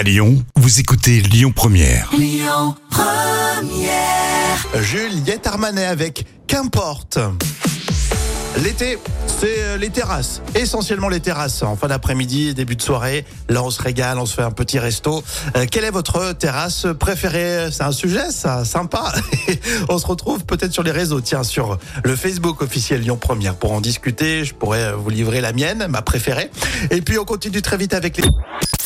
À Lyon, vous écoutez Lyon Première. Juliette Armanet avec Qu'importe. L'été, c'est euh, les terrasses, essentiellement les terrasses. En fin d'après-midi, début de soirée, là on se régale, on se fait un petit resto. Euh, quelle est votre terrasse préférée? C'est un sujet, ça, sympa. on se retrouve peut-être sur les réseaux, tiens, sur le Facebook officiel Lyon Première pour en discuter. Je pourrais vous livrer la mienne, ma préférée. Et puis on continue très vite avec les...